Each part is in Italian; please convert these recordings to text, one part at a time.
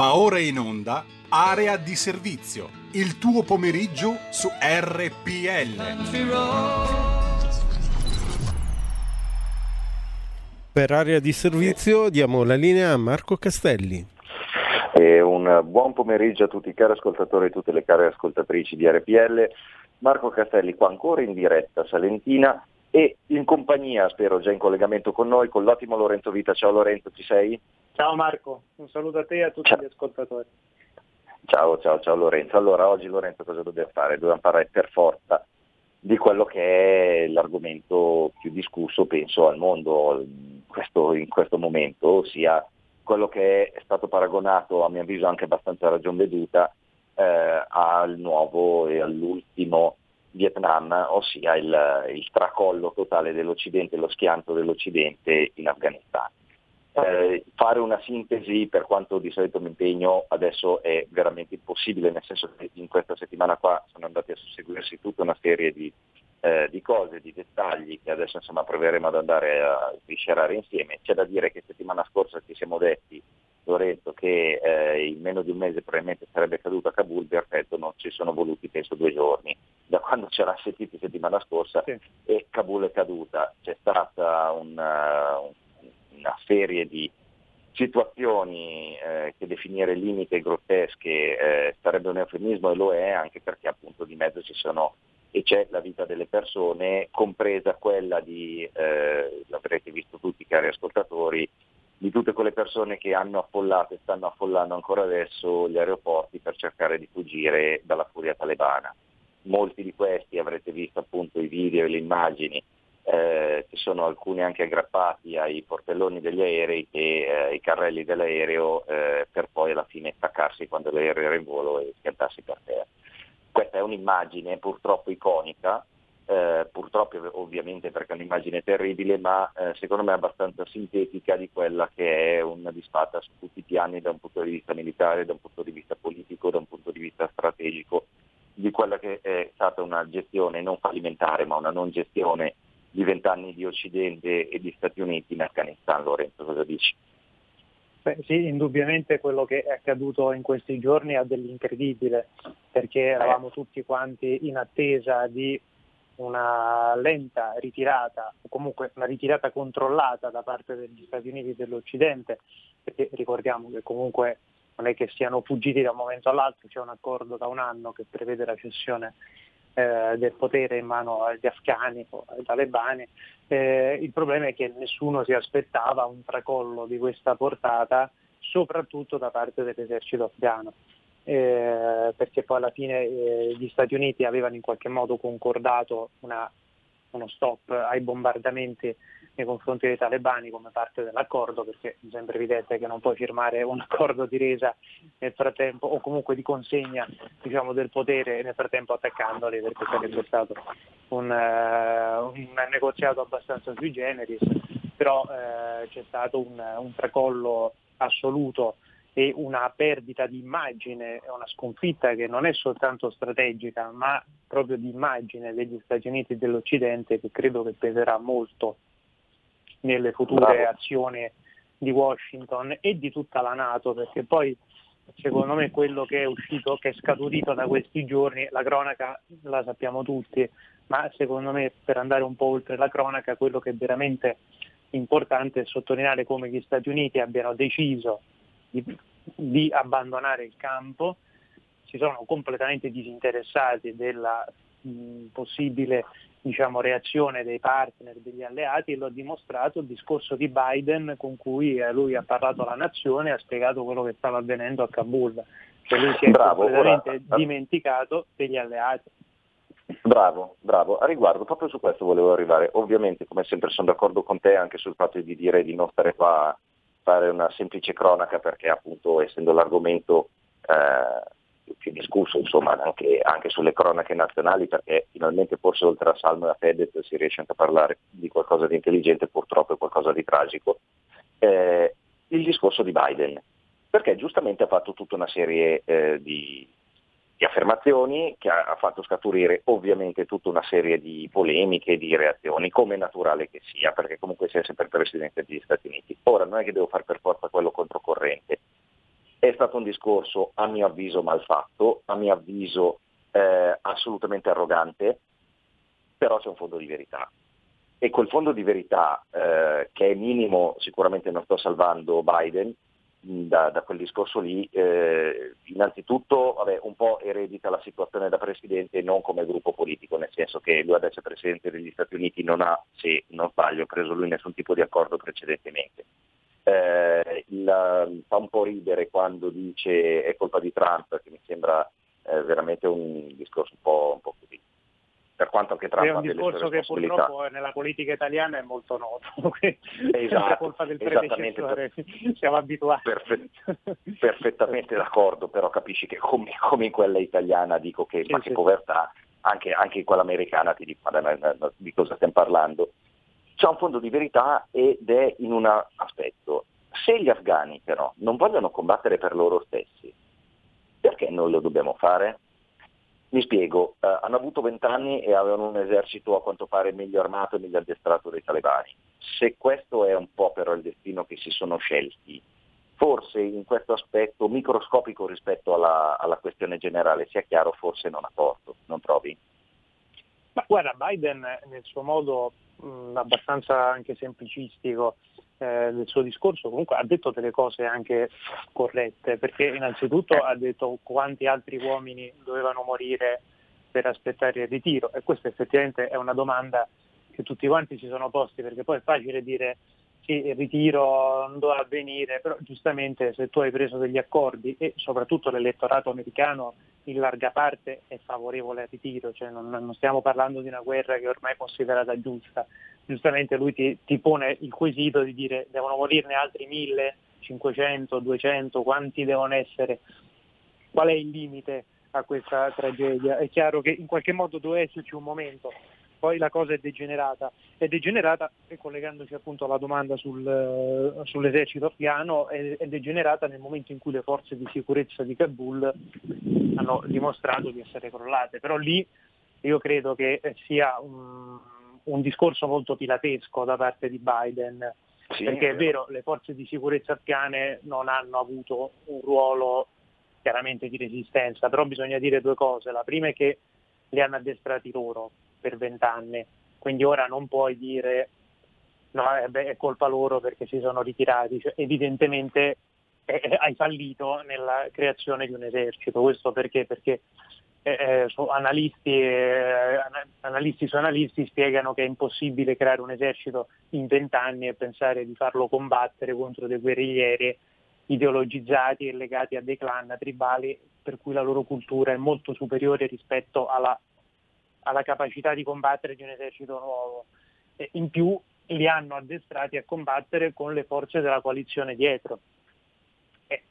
Va ora in onda Area di servizio, il tuo pomeriggio su RPL. Per area di servizio diamo la linea a Marco Castelli. E un buon pomeriggio a tutti i cari ascoltatori e tutte le care ascoltatrici di RPL. Marco Castelli qua ancora in diretta Salentina e in compagnia, spero già in collegamento con noi, con l'ottimo Lorenzo Vita. Ciao Lorenzo, ci sei? Ciao Marco, un saluto a te e a tutti ciao. gli ascoltatori. Ciao, ciao, ciao Lorenzo. Allora, oggi Lorenzo cosa dobbiamo fare? Dobbiamo parlare per forza di quello che è l'argomento più discusso, penso, al mondo in questo, in questo momento, ossia quello che è stato paragonato, a mio avviso anche abbastanza ragion veduta, eh, al nuovo e all'ultimo Vietnam, ossia il, il tracollo totale dell'Occidente, lo schianto dell'Occidente in Afghanistan. Eh, fare una sintesi per quanto di solito mi impegno adesso è veramente impossibile, nel senso che in questa settimana qua sono andati a susseguirsi tutta una serie di, eh, di cose, di dettagli che adesso insomma proveremo ad andare a sviscerare insieme. C'è da dire che settimana scorsa ci siamo detti Lorenzo che eh, in meno di un mese probabilmente sarebbe caduto a Kabul, perfetto, non ci sono voluti penso due giorni, da quando ci era sentiti settimana scorsa sì. e Kabul è caduta, c'è stata una, una serie di situazioni eh, che definire limite e grottesche eh, sarebbe un eufemismo e lo è anche perché appunto di mezzo ci sono e c'è la vita delle persone, compresa quella di, eh, l'avrete visto tutti cari ascoltatori, di tutte quelle persone che hanno affollato e stanno affollando ancora adesso gli aeroporti per cercare di fuggire dalla furia talebana. Molti di questi avrete visto appunto i video e le immagini, eh, ci sono alcuni anche aggrappati ai portelloni degli aerei e eh, ai carrelli dell'aereo eh, per poi alla fine staccarsi quando l'aereo era in volo e schiantarsi per terra. Questa è un'immagine purtroppo iconica eh, purtroppo ovviamente perché è un'immagine terribile, ma eh, secondo me abbastanza sintetica di quella che è una disfatta su tutti i piani da un punto di vista militare, da un punto di vista politico, da un punto di vista strategico, di quella che è stata una gestione non fallimentare, ma una non gestione di vent'anni di Occidente e di Stati Uniti in Afghanistan. Lorenzo, cosa dici? Beh, sì, indubbiamente quello che è accaduto in questi giorni ha dell'incredibile, perché eravamo eh. tutti quanti in attesa di una lenta ritirata, o comunque una ritirata controllata da parte degli Stati Uniti e dell'Occidente, perché ricordiamo che comunque non è che siano fuggiti da un momento all'altro, c'è un accordo da un anno che prevede la cessione eh, del potere in mano agli afghani o ai talebani. Eh, il problema è che nessuno si aspettava un tracollo di questa portata, soprattutto da parte dell'esercito afghano eh, perché poi alla fine eh, gli Stati Uniti avevano in qualche modo concordato una, uno stop ai bombardamenti nei confronti dei talebani come parte dell'accordo, perché è sempre evidente che non puoi firmare un accordo di resa nel frattempo o comunque di consegna diciamo, del potere nel frattempo attaccandoli, perché sarebbe stato un, uh, un negoziato abbastanza sui generis, però uh, c'è stato un, un tracollo assoluto e una perdita di immagine, una sconfitta che non è soltanto strategica, ma proprio di immagine degli Stati Uniti e dell'Occidente che credo che peserà molto nelle future Bravo. azioni di Washington e di tutta la Nato, perché poi secondo me quello che è uscito, che è scaturito da questi giorni, la cronaca la sappiamo tutti, ma secondo me per andare un po' oltre la cronaca, quello che è veramente importante è sottolineare come gli Stati Uniti abbiano deciso di, di abbandonare il campo, si sono completamente disinteressati della mh, possibile diciamo, reazione dei partner, degli alleati e lo ha dimostrato il discorso di Biden con cui eh, lui ha parlato alla nazione e ha spiegato quello che stava avvenendo a Kabul. Cioè lui si è bravo, completamente ora, dimenticato degli alleati. Bravo, bravo. A riguardo, proprio su questo volevo arrivare. Ovviamente, come sempre, sono d'accordo con te anche sul fatto di dire di non stare qua fare una semplice cronaca perché appunto essendo l'argomento eh, più discusso insomma anche, anche, sulle cronache nazionali perché finalmente forse oltre a Salmo e a Fedez si riesce anche a parlare di qualcosa di intelligente purtroppo è qualcosa di tragico. Eh, il discorso di Biden perché giustamente ha fatto tutta una serie eh, di, di affermazioni che ha, ha, fatto scaturire ovviamente tutta una serie di polemiche e di reazioni, come è naturale che sia, perché comunque sia sempre Presidente degli Stati Uniti. Ora non è che devo fare per forza quello controcorrente. Stato, stato un discorso a mio avviso mal fatto, a mio avviso eh, assolutamente arrogante, però c'è un fondo di verità. E quel fondo di verità, eh, che è minimo, sicuramente non sto salvando Biden, da, da, quel discorso lì, eh, innanzitutto vabbè, un po' eredita la situazione da presidente non come gruppo politico, nel senso che lui adesso è presidente degli Stati Uniti, non ha, se non sbaglio, preso lui nessun tipo di accordo precedentemente. Eh, il, fa un po' ridere quando dice è colpa di Trump, che mi sembra eh, veramente un discorso un po', un po così per quanto anche Trump è un discorso che purtroppo nella politica italiana è molto noto, esatto, è colpa del predecessore, siamo abituati. Perfett, perfettamente d'accordo, però capisci che come, come, in quella italiana dico che sì, ma che povertà, anche, anche, in quella americana ti dico di cosa stiamo parlando. C'è un fondo di verità ed è in un aspetto. Se gli afghani però non vogliono combattere per loro stessi, perché noi lo dobbiamo fare? Mi spiego, eh, hanno avuto vent'anni e avevano un esercito a quanto pare meglio armato e meglio addestrato dei talebani. Se questo è un po' però il destino che si sono scelti, forse in questo aspetto microscopico rispetto alla, alla questione generale, sia chiaro, forse non ha torto, non trovi? Ma guarda, Biden nel suo modo mh, abbastanza anche semplicistico eh, del suo discorso comunque ha detto delle cose anche corrette, perché innanzitutto ha detto quanti altri uomini dovevano morire per aspettare il ritiro e questa effettivamente è una domanda che tutti quanti si sono posti, perché poi è facile dire sì, il ritiro non doveva avvenire, però giustamente se tu hai preso degli accordi e soprattutto l'elettorato americano in larga parte è favorevole al ritiro, cioè non, non stiamo parlando di una guerra che ormai è considerata giusta, giustamente lui ti, ti pone il quesito di dire devono morirne altri 1000, 500, 200, quanti devono essere, qual è il limite a questa tragedia? È chiaro che in qualche modo deve esserci un momento poi la cosa è degenerata. È degenerata, e collegandoci appunto alla domanda sul, uh, sull'esercito afghano, è, è, degenerata nel momento in cui le forze di sicurezza di Kabul hanno dimostrato di essere crollate. Però lì io credo che sia un, un discorso molto pilatesco da parte di Biden. Sì, perché è vero, le forze di sicurezza afghane non hanno avuto un ruolo chiaramente di resistenza, però bisogna dire due cose. La prima è che li hanno addestrati loro, per vent'anni, quindi ora non puoi dire no, eh, beh, è colpa loro perché si sono ritirati, cioè, evidentemente eh, eh hai fallito nella creazione di un esercito, questo perché? Perché eh, eh analisti, eh, analisti, su analisti spiegano che è impossibile creare un esercito in vent'anni e pensare di farlo combattere contro dei guerriglieri ideologizzati e legati a dei clan tribali per cui la loro cultura è molto superiore rispetto alla alla capacità di combattere di un esercito nuovo. E in più li hanno addestrati a combattere con le forze della coalizione dietro,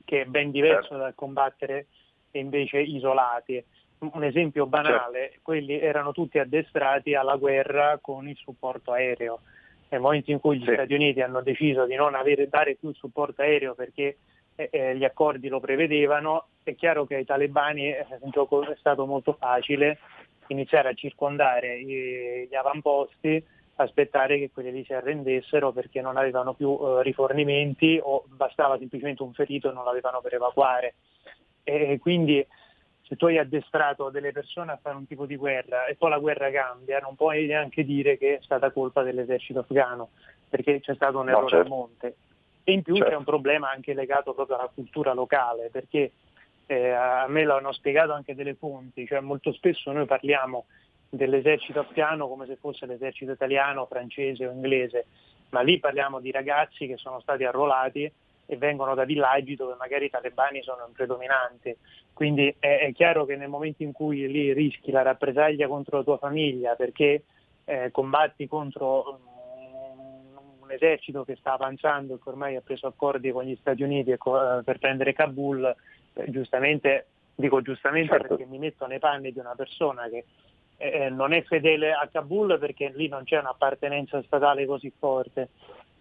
che è ben diverso certo. dal combattere invece isolati. Un esempio banale, certo. quelli erano tutti addestrati alla guerra con il supporto aereo. Nel momento in cui gli sì. Stati Uniti hanno deciso di non avere, dare più supporto aereo perché eh, eh gli accordi lo prevedevano, è chiaro che ai talebani eh, il gioco è stato molto facile iniziare a circondare gli avamposti, aspettare che quelli lì si arrendessero perché non avevano più eh, rifornimenti o bastava semplicemente un ferito e non l'avevano per evacuare. E quindi se tu hai addestrato delle persone a fare un tipo di guerra e poi la guerra cambia, non puoi neanche dire che è stata colpa dell'esercito afghano, perché c'è stato un errore no, certo. a monte. E in più certo. c'è un problema anche legato proprio alla cultura locale, perché eh, a me l'hanno spiegato anche delle fonti, cioè molto spesso noi parliamo dell'esercito afghano come se fosse l'esercito italiano, francese o inglese, ma lì parliamo di ragazzi che sono stati arruolati e vengono da villaggi dove magari i talebani sono predominanti. Quindi è, è, chiaro che nel momento in cui lì rischi la rappresaglia contro la tua famiglia perché eh, combatti contro un, un esercito che sta avanzando e che ormai ha preso accordi con gli Stati Uniti co- per prendere Kabul, giustamente, dico giustamente certo. perché mi metto nei panni di una persona che eh, non è fedele a Kabul perché lì non c'è un'appartenenza statale così forte,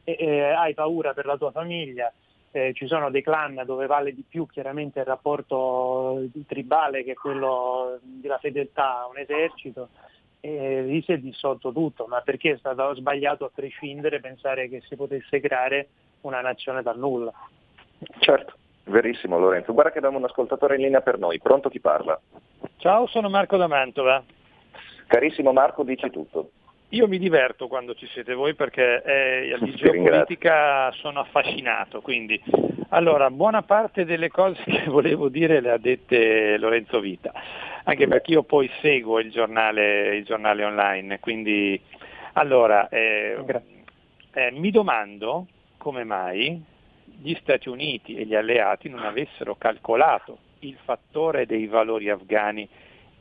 e, eh, hai paura per la tua famiglia, eh, ci sono dei clan dove vale di più chiaramente il rapporto tribale che quello della fedeltà a un esercito, e lì si è dissolto tutto, ma perché è stato sbagliato a prescindere pensare che si potesse creare una nazione dal nulla. Certo Verissimo Lorenzo, guarda che abbiamo un ascoltatore in linea per noi, pronto chi parla? Ciao, sono Marco da Mantova. Carissimo Marco, dici tutto. Io mi diverto quando ci siete voi perché eh, di geopolitica sono affascinato, quindi allora buona parte delle cose che volevo dire le ha dette Lorenzo Vita, anche perché io poi seguo il giornale, il giornale online, quindi allora eh, eh, mi domando come mai gli Stati Uniti e gli alleati non avessero calcolato il fattore dei valori afghani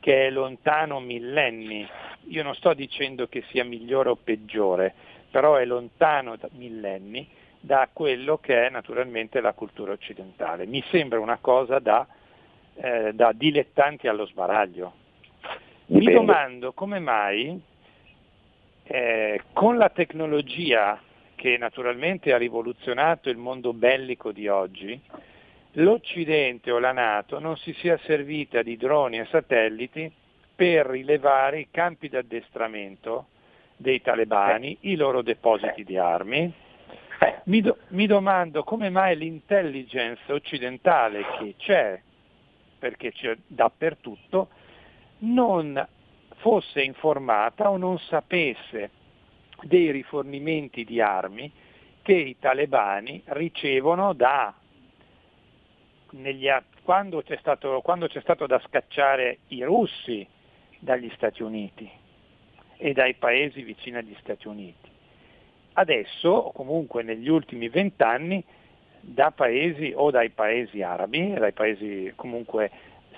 che è lontano millenni io non sto dicendo che sia migliore o peggiore, però è lontano da millenni da quello che è naturalmente la cultura occidentale. Mi sembra una cosa da, eh, da dilettanti allo sbaraglio. Mi domando come mai eh, con la tecnologia che naturalmente ha rivoluzionato il mondo bellico di oggi, l'Occidente o la Nato non si sia servita di droni e satelliti per rilevare i campi d'addestramento dei talebani, i loro depositi di armi. Mi, do, mi domando come mai l'intelligence occidentale che c'è, perché c'è dappertutto, non fosse informata o non sapesse dei rifornimenti di armi che i talebani ricevono da, negli, quando, c'è stato, quando c'è stato da scacciare i russi dagli Stati Uniti e dai paesi vicini agli Stati Uniti. Adesso, comunque negli ultimi vent'anni, da paesi o dai paesi arabi, dai paesi comunque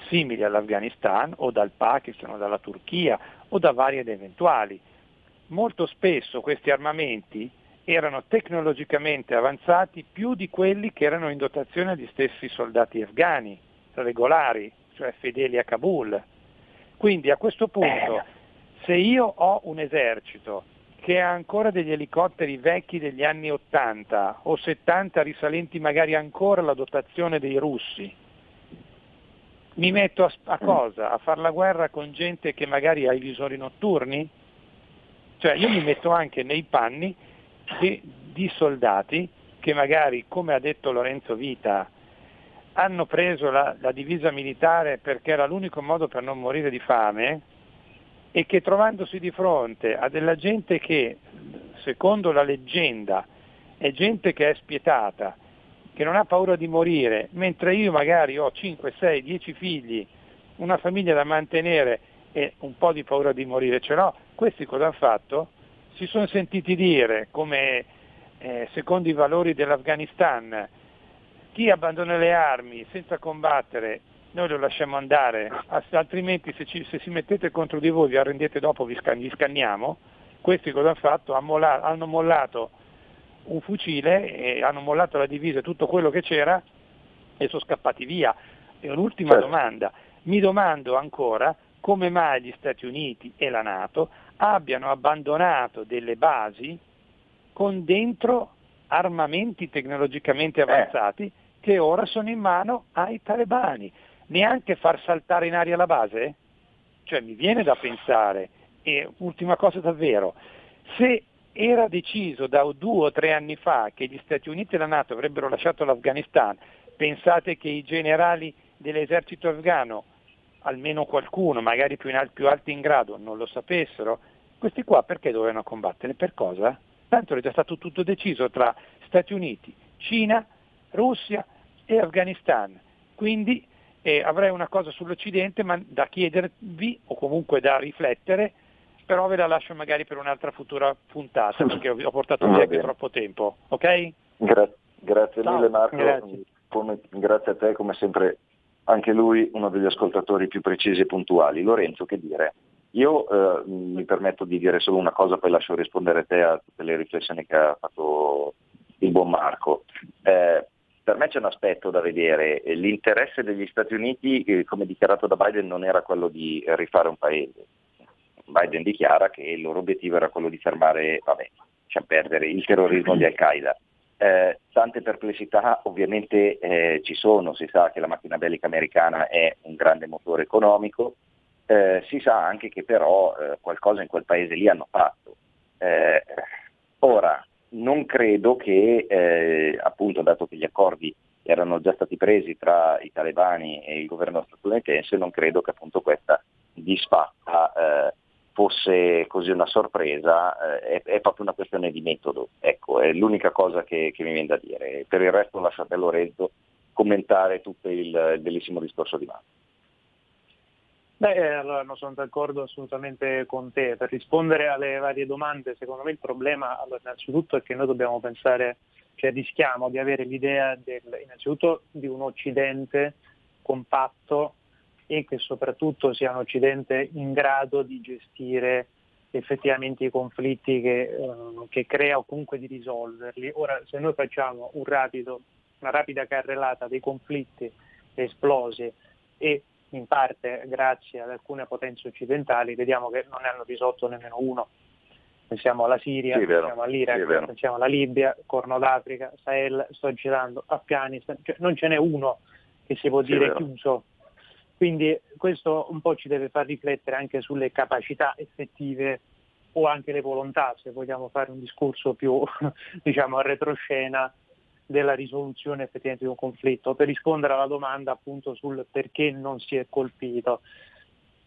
simili all'Afghanistan o dal Pakistan o dalla Turchia o da vari ed eventuali. Molto spesso questi armamenti erano tecnologicamente avanzati più di quelli che erano in dotazione agli stessi soldati afghani, regolari, cioè fedeli a Kabul. Quindi a questo punto, eh. se io ho un esercito che ha ancora degli elicotteri vecchi degli anni 80 o 70 risalenti magari ancora alla dotazione dei russi, mi metto a, a cosa? A fare la guerra con gente che magari ha i visori notturni? Cioè io mi metto anche nei panni di, di soldati che magari, come ha detto Lorenzo Vita, hanno preso la, la divisa militare perché era l'unico modo per non morire di fame e che trovandosi di fronte a della gente che, secondo la leggenda, è gente che è spietata, che non ha paura di morire, mentre io magari ho 5, 6, 10 figli, una famiglia da mantenere e un po' di paura di morire ce l'ho, questi cosa hanno fatto? Si sono sentiti dire, come eh, secondo i valori dell'Afghanistan, chi abbandona le armi senza combattere noi lo lasciamo andare, altrimenti se, ci, se si mettete contro di voi vi arrendete dopo, vi, scan- vi scanniamo. Questi cosa hanno fatto? hanno mollato un fucile, hanno mollato la divisa e tutto quello che c'era e sono scappati via. E un'ultima certo. domanda, mi domando ancora come mai gli Stati Uniti e la Nato abbiano abbandonato delle basi con dentro armamenti tecnologicamente eh. avanzati eh. che ora sono in mano ai talebani. Neanche far saltare in aria la base? Cioè mi viene da pensare, e ultima cosa davvero, se era deciso da due o tre anni fa che gli Stati Uniti e la Nato avrebbero lasciato l'Afghanistan, pensate che i generali dell'esercito afghano, almeno qualcuno, magari più, in al- più alti in grado, non lo sapessero? Questi qua perché dovevano combattere? Per cosa? Tanto era già stato tutto deciso tra Stati Uniti, Cina, Russia e Afghanistan. Quindi eh, avrei una cosa sull'Occidente ma da chiedervi o comunque da riflettere, però ve la lascio magari per un'altra futura puntata perché ho, portato via anche troppo tempo. Ok? Gra- grazie Ciao. mille Marco, grazie. Come, grazie a te come sempre anche lui uno degli ascoltatori più precisi e puntuali. Lorenzo, che dire? Io eh, mi permetto di dire solo una cosa, poi lascio rispondere a te a tutte le riflessioni che ha fatto il buon Marco. Eh, per me c'è un aspetto da vedere, l'interesse degli Stati Uniti, eh, come dichiarato da Biden, non era quello di rifare un paese. Biden dichiara che il loro obiettivo era quello di fermare, vabbè, lasciamo perdere, il terrorismo di Al-Qaeda. Eh, tante perplessità ovviamente eh, ci sono, si sa che la macchina bellica americana è un grande motore economico, eh, si sa anche che però eh, qualcosa in quel paese lì hanno fatto. ora, non credo che, eh, appunto, dato che gli accordi erano già stati presi tra i talebani e il governo statunitense, non credo che appunto questa disfatta eh, fosse così una sorpresa, eh, è, è, proprio una questione di metodo, ecco, è l'unica cosa che, che mi viene da dire. Per il resto lasciate a Lorenzo commentare tutto il, il bellissimo discorso di Marco. Beh, eh, allora non sono d'accordo assolutamente con te. Per rispondere alle varie domande, secondo me il problema, allora, innanzitutto, è che noi dobbiamo pensare, cioè rischiamo di avere l'idea del, innanzitutto di un Occidente compatto e che soprattutto sia un Occidente in grado di gestire effettivamente i conflitti che, eh, che crea o comunque di risolverli. Ora, se noi facciamo un rapido, una rapida carrellata dei conflitti esplosi e in parte grazie ad alcune potenze occidentali, vediamo che non ne hanno risolto nemmeno uno. Pensiamo alla Siria, sì, pensiamo all'Iraq, pensiamo alla Libia, Corno d'Africa, Sahel, sto girando, Afghanistan, cioè, non ce n'è uno che si può sì, dire chiuso. Quindi questo un po' ci deve far riflettere anche sulle capacità effettive o anche le volontà, se vogliamo fare un discorso più diciamo, a retroscena, della risoluzione effettivamente di un conflitto. Per rispondere alla domanda appunto sul perché non si è colpito,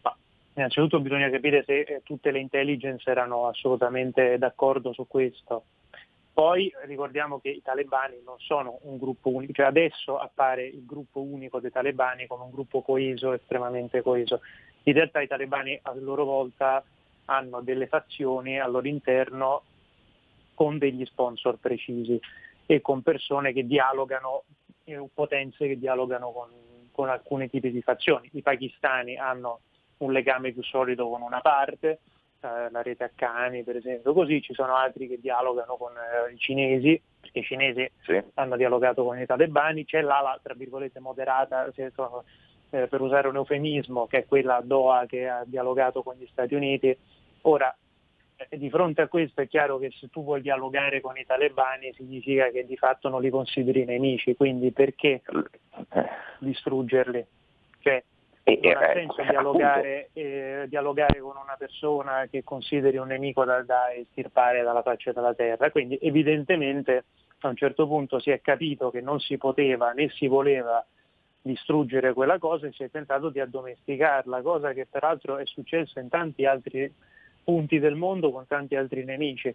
ma innanzitutto bisogna capire se eh, tutte le intelligence erano assolutamente d'accordo su questo. Poi ricordiamo che i talebani non sono un gruppo unico, cioè adesso appare il gruppo unico dei talebani come un gruppo coeso, estremamente coeso. In realtà i talebani a loro volta hanno delle fazioni al loro interno con degli sponsor precisi e con persone che dialogano, eh, potenze che dialogano con, con alcuni tipi di fazioni. I pakistani hanno un legame più solido con una parte, eh, la rete Accani per esempio, così ci sono altri che dialogano con eh, i cinesi, perché i cinesi sì. hanno dialogato con i talebani, c'è l'ala tra virgolette moderata, sono, eh, per usare un eufemismo, che è quella Doha che ha dialogato con gli Stati Uniti. Ora, eh, di fronte a questo è chiaro che se tu vuoi dialogare con i talebani significa che di fatto non li consideri nemici, quindi perché eh. distruggerli? Cioè, non ha senso dialogare, eh, dialogare, con una persona che consideri un nemico da, da estirpare dalla faccia della terra, quindi evidentemente a un certo punto si è capito che non si poteva né si voleva distruggere quella cosa e si è tentato di addomesticarla, cosa che peraltro è successa in tanti altri punti del mondo con tanti altri nemici.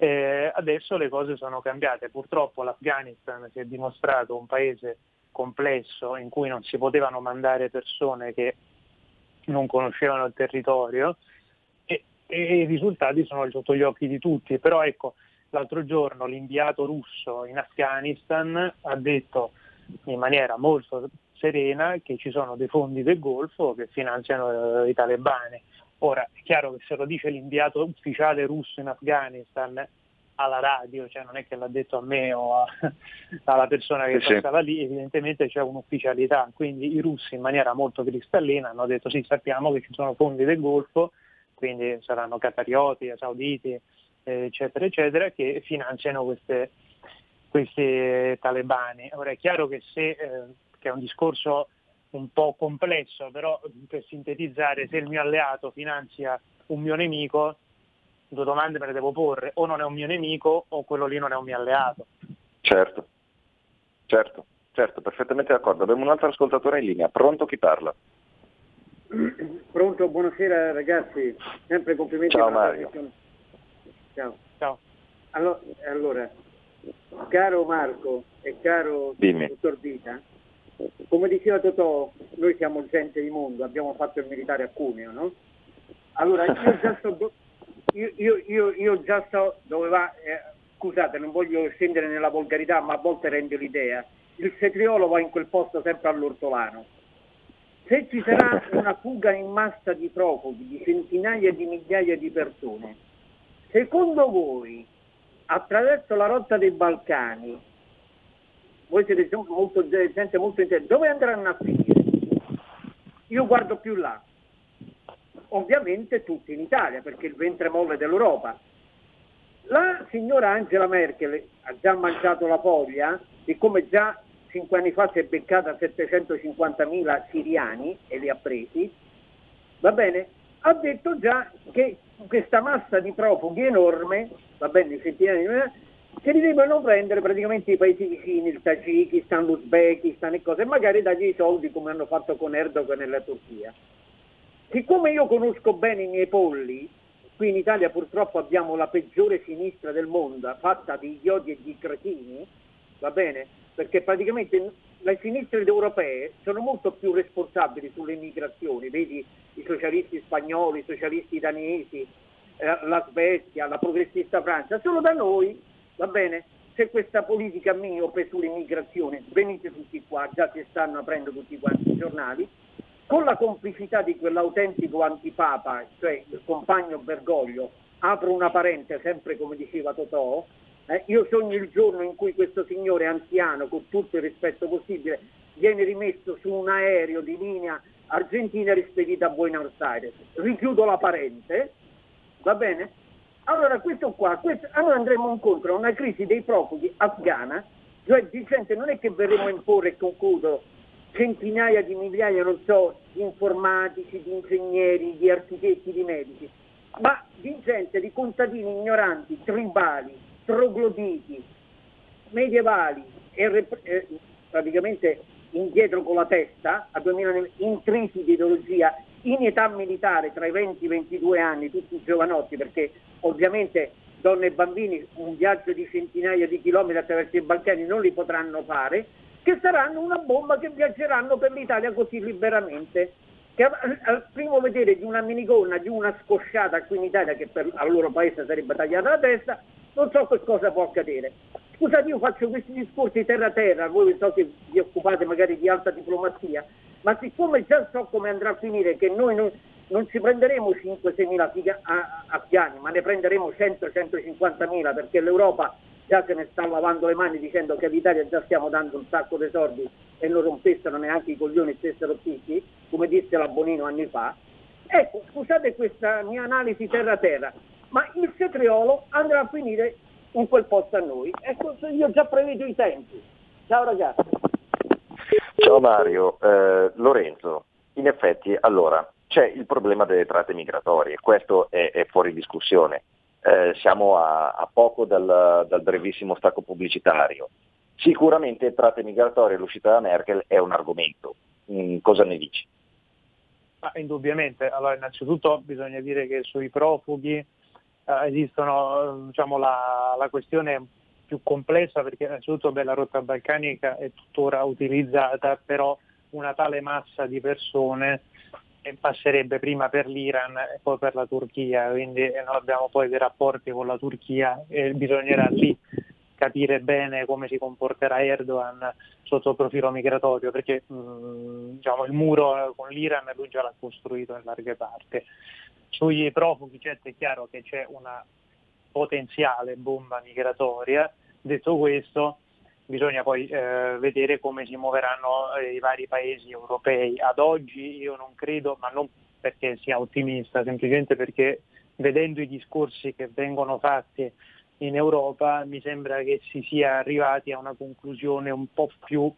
Eh, adesso le cose sono cambiate, purtroppo l'Afghanistan si è dimostrato un paese complesso in cui non si potevano mandare persone che non conoscevano il territorio e, e i risultati sono sotto gli occhi di tutti, però ecco, l'altro giorno l'inviato russo in Afghanistan ha detto in maniera molto serena che ci sono dei fondi del Golfo che finanziano eh, i talebani. Ora, è chiaro che se lo dice l'inviato ufficiale russo in Afghanistan alla radio, cioè non è che l'ha detto a me o a, alla persona che sì, passava lì, evidentemente c'è un'ufficialità, quindi i russi in maniera molto cristallina hanno detto sì, sappiamo che ci sono fondi del Golfo, quindi saranno catarioti, sauditi, eccetera, eccetera, che finanziano queste, questi talebani. Ora è chiaro che se, eh, che è un discorso un po' complesso, però per sintetizzare, se il mio alleato finanzia un mio nemico, due domande me le devo porre, o non è un mio nemico o quello lì non è un mio alleato. Certo, certo, certo, perfettamente d'accordo. Abbiamo un altro ascoltatore in linea, pronto chi parla? Pronto, buonasera ragazzi, sempre complimenti. Ciao Mario. Ciao. Ciao. Allora, allora, caro Marco e caro Dimmi. dottor Dita, come diceva Totò, noi siamo gente di mondo, abbiamo fatto il militare a Cuneo, no? Allora io già so, io, io, io, già so dove va, eh, scusate non voglio scendere nella volgarità ma a volte rendo l'idea, il cetriolo va in quel posto sempre all'ortolano. Se ci sarà una fuga in massa di profughi, di centinaia di migliaia di persone, secondo voi attraverso la rotta dei Balcani voi siete molto, gente molto intelligente, dove andranno a finire? Io guardo più là. Ovviamente tutti in Italia, perché il ventre molle dell'Europa. La signora Angela Merkel ha già mangiato la foglia, siccome già cinque anni fa si è beccata 750.000 siriani e li ha presi, va bene? Ha detto già che questa massa di profughi enorme, va bene, centinaia di se li devono prendere praticamente i paesi vicini, il Tagikistan, l'Uzbekistan e cose, e magari dargli i soldi come hanno fatto con Erdogan nella Turchia. Siccome io conosco bene i miei polli, qui in Italia purtroppo abbiamo la peggiore sinistra del mondo, fatta di idioti e di cretini, va bene? Perché praticamente le sinistre europee sono molto più responsabili sulle immigrazioni, vedi i socialisti spagnoli, i socialisti danesi, eh, la Svezia, la progressista Francia, solo da noi, va bene? C'è questa politica miope sull'immigrazione, venite tutti qua, già si stanno aprendo tutti quanti i giornali, con la complicità di quell'autentico antipapa, cioè il compagno Bergoglio, apro una parente, sempre come diceva Totò, eh, io sogno il giorno in cui questo signore anziano, con tutto il rispetto possibile, viene rimesso su un aereo di linea argentina e rispedito a Buenos Aires. Richiudo la parente, va bene? Allora questo qua, questo, allora andremo incontro a una crisi dei profughi afghana, cioè di gente non è che verremo a imporre, concludo, centinaia di migliaia, non so, di informatici, di ingegneri, di architetti, di medici, ma di gente, di contadini ignoranti, tribali, trogloditi, medievali e eh, praticamente indietro con la testa, a 2000, intrisi di ideologia, in età militare tra i 20 e i 22 anni, tutti giovanotti, perché ovviamente donne e bambini un viaggio di centinaia di chilometri attraverso i Balcani non li potranno fare, che saranno una bomba che viaggeranno per l'Italia così liberamente. Che al primo vedere di una minigonna, di una scosciata qui in Italia, che per, al loro paese sarebbe tagliata la testa, non so che cosa può accadere. Scusate, io faccio questi discorsi terra terra, voi so che vi occupate magari di alta diplomazia, ma siccome già so come andrà a finire, che noi non, non ci prenderemo 5-6 mila afghani, ma ne prenderemo 100-150 mila, perché l'Europa già se ne sta lavando le mani dicendo che all'Italia già stiamo dando un sacco di soldi e non rompessero neanche i coglioni stessero zitti, come disse la Bonino anni fa. Ecco, scusate questa mia analisi terra-terra, ma il cetriolo andrà a finire in quel posto a noi. Ecco, io già prevedo i tempi. Ciao ragazzi. Ciao Mario, eh, Lorenzo, in effetti allora c'è il problema delle tratte migratorie, questo è, è fuori discussione eh, siamo a, a poco dal, dal, brevissimo stacco pubblicitario. Sicuramente tratte migratorie e l'uscita da Merkel è un argomento. Mm, cosa ne dici? Ah, indubbiamente, allora innanzitutto bisogna dire che sui profughi eh, esistono diciamo, la, la, questione più complessa perché innanzitutto beh, la rotta balcanica è tuttora utilizzata, però una tale massa di persone passerebbe prima per l'Iran e poi per la Turchia, quindi noi abbiamo poi dei rapporti con la Turchia e bisognerà lì capire bene come si comporterà Erdogan sotto il profilo migratorio, perché mh, mm, diciamo, il muro con l'Iran lui già l'ha costruito in larghe parti. Sui profughi certo è chiaro che c'è una potenziale bomba migratoria, detto questo bisogna poi eh, vedere come si muoveranno eh, i vari paesi europei. Ad oggi io non credo, ma non perché sia ottimista, semplicemente perché vedendo i discorsi che vengono fatti in Europa mi sembra che si sia arrivati a una conclusione un po' più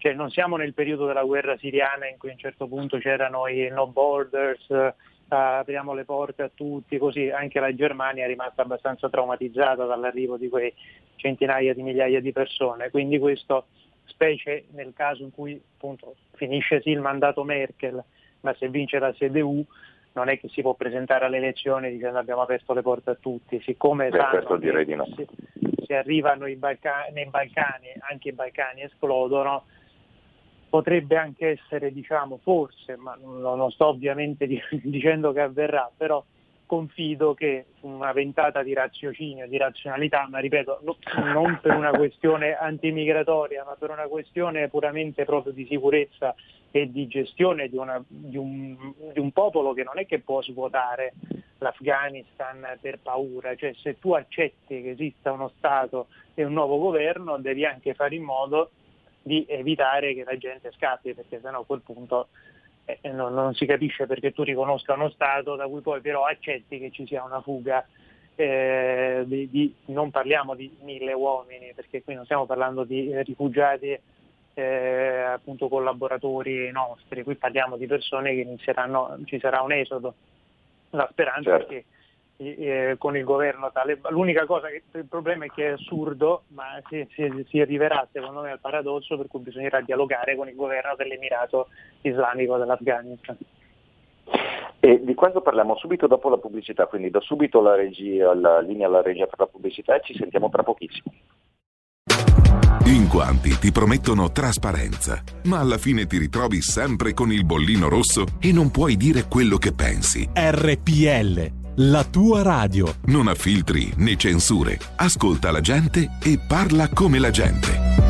cioè non siamo nel periodo della guerra siriana in cui a un certo punto c'erano i no borders, uh, apriamo le porte a tutti, così anche la Germania è rimasta abbastanza traumatizzata dall'arrivo di quei centinaia di migliaia di persone. Quindi questo, specie nel caso in cui appunto, finisce sì il mandato Merkel, ma se vince la CDU non è che si può presentare alle elezioni dicendo abbiamo aperto le porte a tutti, siccome Beh, sanno che no. se, se, arrivano Balcani, nei Balcani, anche i Balcani esplodono, potrebbe anche essere, diciamo, forse, ma non sto ovviamente dicendo che avverrà, però confido che una ventata di raziocinio, di razionalità, ma ripeto, no, non per una questione antimigratoria, ma per una questione puramente proprio di sicurezza e di gestione di, una, di, un, di un popolo che non è che può svuotare l'Afghanistan per paura, cioè se tu accetti che esista uno Stato e un nuovo governo devi anche fare in modo di evitare che la gente scappi, perché sennò a quel punto eh, non, non, si capisce perché tu riconosca uno Stato da cui poi però accetti che ci sia una fuga. Eh, di, di, non parliamo di mille uomini, perché qui non stiamo parlando di eh, rifugiati eh, appunto collaboratori nostri, qui parliamo di persone che inizieranno, ci sarà un esodo. La speranza certo. è che eh, con il governo talebano. L'unica cosa che il problema è che è assurdo, ma si, si, si, arriverà secondo me al paradosso per cui bisognerà dialogare con il governo dell'Emirato Islamico dell'Afghanistan. E di questo parliamo subito dopo la pubblicità, quindi do subito la, regia, la linea alla regia per la pubblicità e ci sentiamo tra pochissimo. In quanti ti promettono trasparenza, ma alla fine ti ritrovi sempre con il bollino rosso e non puoi dire quello che pensi. RPL, la tua radio. Non ha filtri né censure. Ascolta la gente e parla come la gente.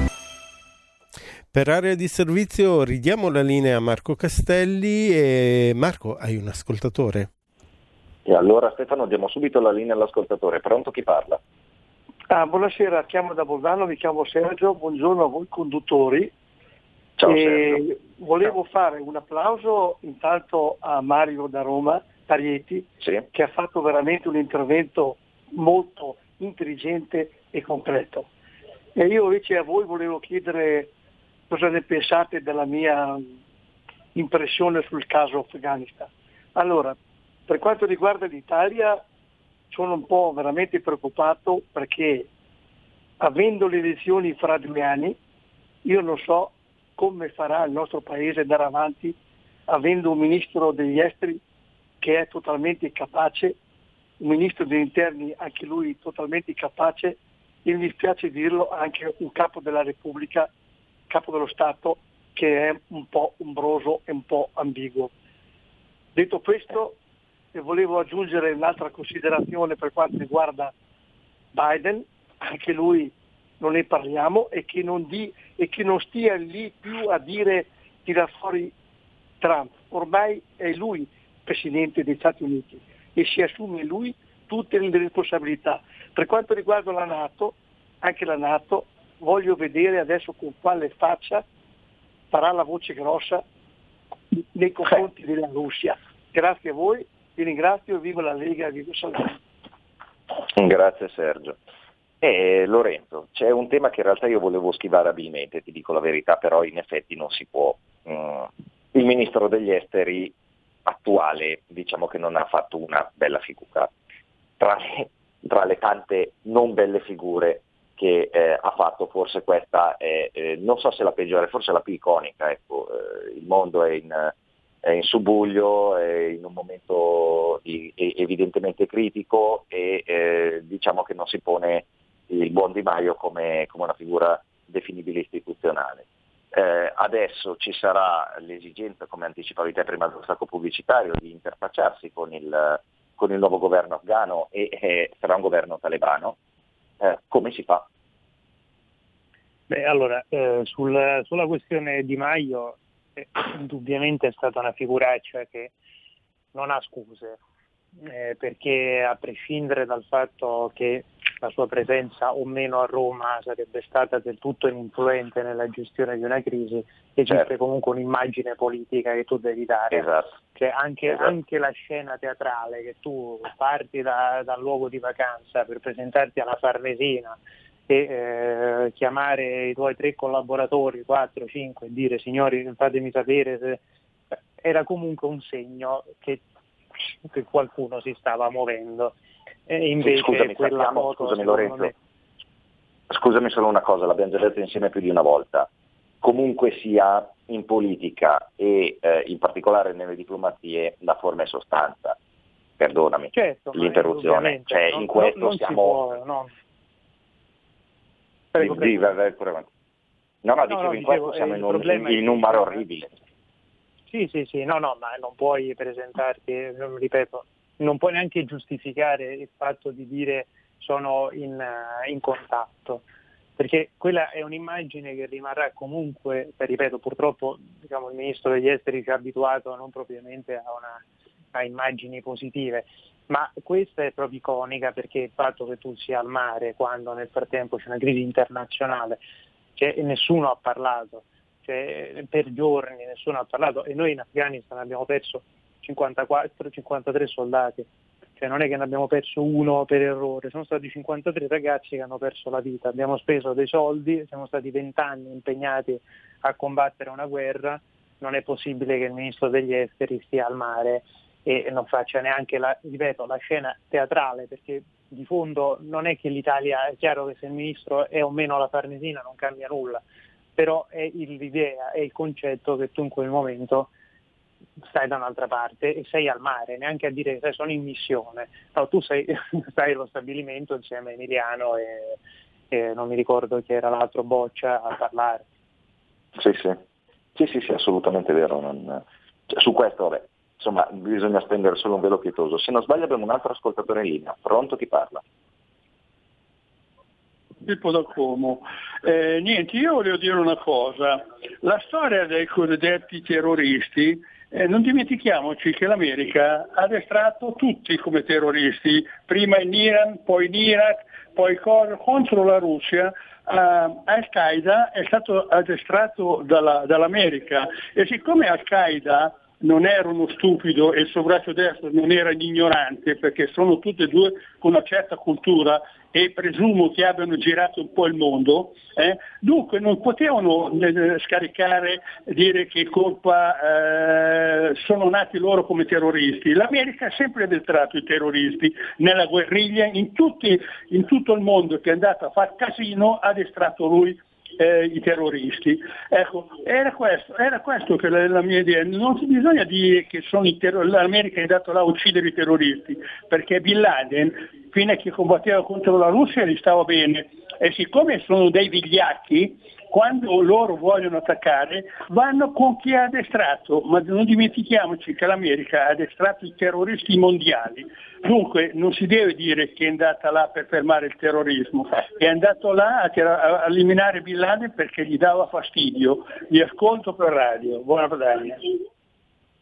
Per area di servizio ridiamo la linea a Marco Castelli e Marco hai un ascoltatore? E allora Stefano diamo subito la linea all'ascoltatore, pronto chi parla? Ah, buonasera, chiamo da Bolzano, mi chiamo Sergio, buongiorno a voi conduttori. Ciao Sergio. Volevo Ciao. fare un applauso intanto a Mario da Roma, Tarieti, sì. che ha fatto veramente un intervento molto intelligente e concreto. E io invece a voi volevo chiedere cosa ne pensate della mia impressione sul caso Afghanistan. Allora, per quanto riguarda l'Italia, sono un po' veramente preoccupato perché avendo le elezioni fra due anni, io non so come farà il nostro paese andare avanti avendo un ministro degli esteri che è totalmente incapace, un ministro degli interni anche lui totalmente incapace e mi dispiace dirlo anche un capo della Repubblica capo dello Stato che è un po' ombroso e un po' ambiguo. Detto questo, volevo aggiungere un'altra considerazione per quanto riguarda Biden, anche lui non ne parliamo e che non, di, e che non stia lì più a dire tirar fuori Trump. Ormai è lui Presidente degli Stati Uniti e si assume lui tutte le responsabilità. Per quanto riguarda la Nato, anche la Nato voglio vedere adesso con quale faccia farà la voce grossa nei confronti della Russia. Grazie a voi, vi ringrazio, viva la Lega, viva Salvini. Grazie Sergio. Eh, Lorenzo, c'è un tema che in realtà io volevo schivare abilmente, ti dico la verità, però in effetti non si può. Mm. Il ministro degli esteri attuale diciamo che non ha fatto una bella figura. Tra le, tra le tante non belle figure che eh, ha fatto forse questa, è, eh, non so se la peggiore, forse la più iconica. Ecco. Eh, il mondo è in, è in subuglio, è in un momento di, evidentemente critico e eh, diciamo che non si pone il buon Di Maio come, come una figura definibile istituzionale. Eh, adesso ci sarà l'esigenza, come anticipavi te prima dello stacco pubblicitario, di interfacciarsi con il, con il nuovo governo afghano e eh, sarà un governo talebano eh, come si fa? Beh, allora, eh, sul, sulla questione Di Maio, eh, indubbiamente è stata una figuraccia che non ha scuse, eh, perché a prescindere dal fatto che la sua presenza o meno a Roma sarebbe stata del tutto ininfluente nella gestione di una crisi, esiste certo. comunque un'immagine politica che tu devi dare. Esatto. Cioè anche, esatto. anche, la scena teatrale che tu parti da, dal luogo di vacanza per presentarti alla Farnesina e eh, chiamare i tuoi tre collaboratori, quattro, cinque, e dire signori fatemi sapere se... era comunque un segno che, che qualcuno si stava muovendo E invece sì, scusami, quella sappiamo, foto, scusami Lorenzo, me... scusami solo una cosa, l'abbiamo già detto insieme più di una volta. Comunque sia in politica e eh, in particolare nelle diplomazie la forma e sostanza. Perdonami certo, l'interruzione. Cioè, non, in questo non siamo. Può, no. Prego, prego. No, no, dicevo, no, in questo siamo in un, in, in un mare orribile. Sì, sì, sì, no, no, ma non puoi presentarti, ripeto, non puoi neanche giustificare il fatto di dire sono in, in contatto, perché quella è un'immagine che rimarrà comunque, ripeto, purtroppo diciamo, il ministro degli esteri ci ha abituato non propriamente a, una, a immagini positive, ma questa è proprio iconica perché il fatto che tu sia al mare quando nel frattempo c'è una crisi internazionale cioè, nessuno ha parlato, cioè, per giorni nessuno ha parlato e noi in Afghanistan abbiamo perso 54-53 soldati, cioè non è che ne abbiamo perso uno per errore, sono stati 53 ragazzi che hanno perso la vita, abbiamo speso dei soldi, siamo stati 20 anni impegnati a combattere una guerra, non è possibile che il ministro degli esteri stia al mare e non faccia neanche la, ripeto, la scena teatrale perché di fondo non è che l'Italia, è chiaro che se il ministro è o meno la Farnesina non cambia nulla, però è l'idea, è il concetto che tu in quel momento stai da un'altra parte e sei al mare, neanche a dire che sono in missione, no, tu sei, stai allo stabilimento insieme a Emiliano e, e, non mi ricordo chi era l'altro Boccia a parlare. Sì, sì, sì, sì, sì assolutamente vero. Non... Cioè, su questo vabbè, insomma bisogna spendere solo un velo pietoso. Se non sbaglio abbiamo un altro ascoltatore in linea. Pronto chi parla? Pippo da Como. Eh, niente, io volevo dire una cosa. La storia dei cosiddetti terroristi, eh, non dimentichiamoci che l'America ha addestrato tutti come terroristi, prima in Iran, poi in Iraq, poi contro la Russia. Uh, Al-Qaeda è stato addestrato dalla, dall'America e siccome Al-Qaeda non era uno stupido e il suo braccio destro non era un ignorante perché sono tutte e due con una certa cultura e presumo che abbiano girato un po' il mondo, eh? dunque non potevano eh, scaricare, dire che colpa eh, sono nati loro come terroristi. L'America ha sempre addestrato i terroristi nella guerriglia, in, tutti, in tutto il mondo che è andato a far casino ha addestrato lui eh, i terroristi. Ecco, era questo, era questo che la, la, mia idea. Non bisogna dire che terror- l'America è andato là a uccidere i terroristi, perché Bin Laden, fino a che combatteva contro la Russia, gli stava bene. E siccome sono dei vigliacchi, quando loro vogliono attaccare vanno con chi ha addestrato, ma non dimentichiamoci che l'America ha addestrato i terroristi mondiali. Dunque non si deve dire che è andata là per fermare il terrorismo, è andato là a, eliminare Bin Laden perché gli dava fastidio. Vi ascolto per radio. Buona Padania.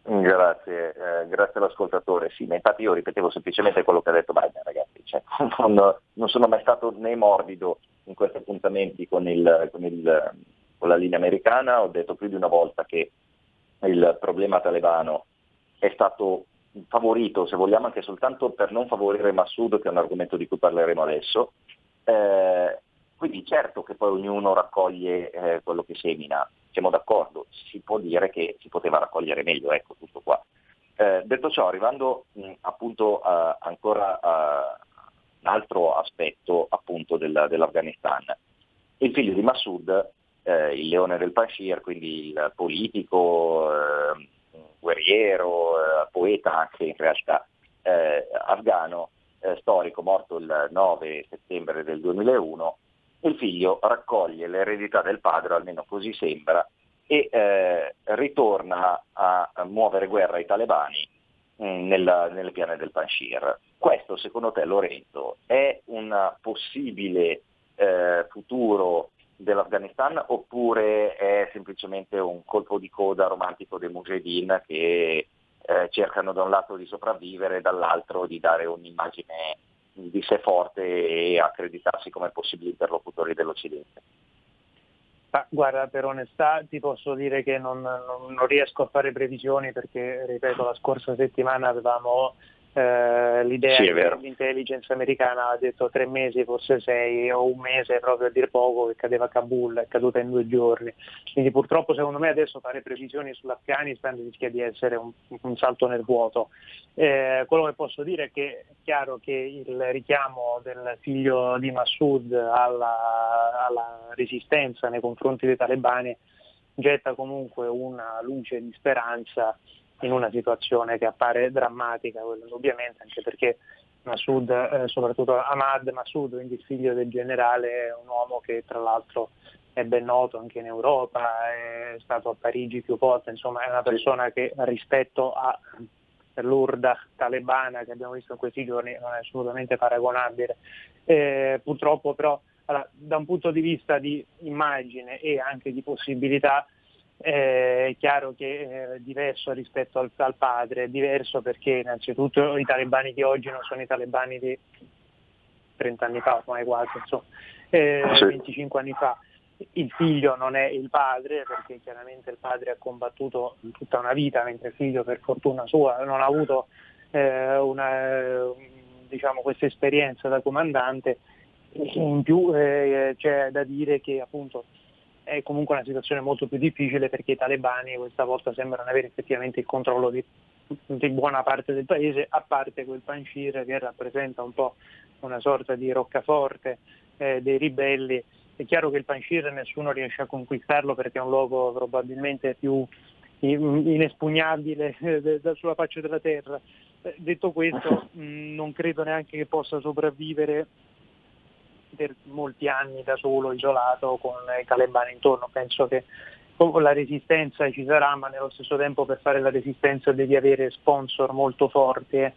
Grazie, eh, grazie all'ascoltatore. Sì, ma infatti io ripetevo semplicemente quello che ha detto Biden, ragazzi. Cioè, non, non, sono mai stato né morbido in questi appuntamenti con, il, con, il, con la linea americana, ho detto più di una volta che il problema talebano è stato favorito, se vogliamo, anche soltanto per non favorire Massoud, che è un argomento di cui parleremo adesso. Eh, quindi certo che poi ognuno raccoglie eh, quello che semina, siamo d'accordo, si può dire che si poteva raccogliere meglio, ecco tutto qua. Eh, detto ciò, arrivando mh, appunto a, ancora a un altro aspetto appunto del, dell'Afghanistan, il figlio di Massoud, eh, il leone del Panshir, quindi il politico, eh, guerriero, eh, poeta anche in realtà eh, afghano, eh, storico, morto il 9 settembre del 2001, il figlio raccoglie l'eredità del padre, almeno così sembra, e eh, ritorna a, muovere guerra ai talebani nella, nelle piane del Panshir. Questo secondo te Lorenzo è un possibile eh, futuro dell'Afghanistan oppure è semplicemente un colpo di coda romantico dei mujahideen che eh, cercano da un lato di sopravvivere e dall'altro di dare un'immagine di sé forte e accreditarsi come possibili interlocutori dell'Occidente. Ma guarda, per onestà ti posso dire che non, non, non, riesco a fare previsioni perché, ripeto, la scorsa settimana avevamo eh, l'idea sì, che l'intelligence americana ha detto tre mesi, forse sei o un mese proprio a dir poco che cadeva a Kabul, è caduta in due giorni. Quindi purtroppo secondo me adesso fare previsioni sull'Afghanistan rischia di essere un, un salto nel vuoto. Eh, quello che posso dire è che è chiaro che il richiamo del figlio di Massoud alla, alla resistenza nei confronti dei talebani getta comunque una luce di speranza in una situazione che appare drammatica, ovviamente anche perché Massoud, eh, soprattutto Ahmad Massoud, quindi il figlio del generale, è un uomo che tra l'altro è ben noto anche in Europa, è stato a Parigi più volte, insomma è una persona che rispetto all'urda talebana che abbiamo visto in questi giorni non è assolutamente paragonabile. Eh, purtroppo però allora, da un punto di vista di immagine e anche di possibilità eh, è chiaro che è diverso rispetto al, al, padre, è diverso perché innanzitutto i talebani di oggi non sono i talebani di 30 anni fa, ormai quasi, insomma, eh, 25 anni fa. Il figlio non è il padre perché chiaramente il padre ha combattuto tutta una vita, mentre il figlio per fortuna sua non ha avuto eh, una, diciamo, questa esperienza da comandante. In più eh, c'è da dire che appunto è comunque una situazione molto più difficile perché i talebani questa volta sembrano avere effettivamente il controllo di, di buona parte del paese, a parte quel Panshir che rappresenta un po' una sorta di roccaforte eh, dei ribelli. È chiaro che il Panshir nessuno riesce a conquistarlo perché è un luogo probabilmente più inespugnabile eh, sulla faccia della terra. Eh, detto questo, mh, non credo neanche che possa sopravvivere per molti anni da solo, isolato, con i talebani intorno. Penso che la resistenza ci sarà, ma nello stesso tempo per fare la resistenza devi avere sponsor molto forti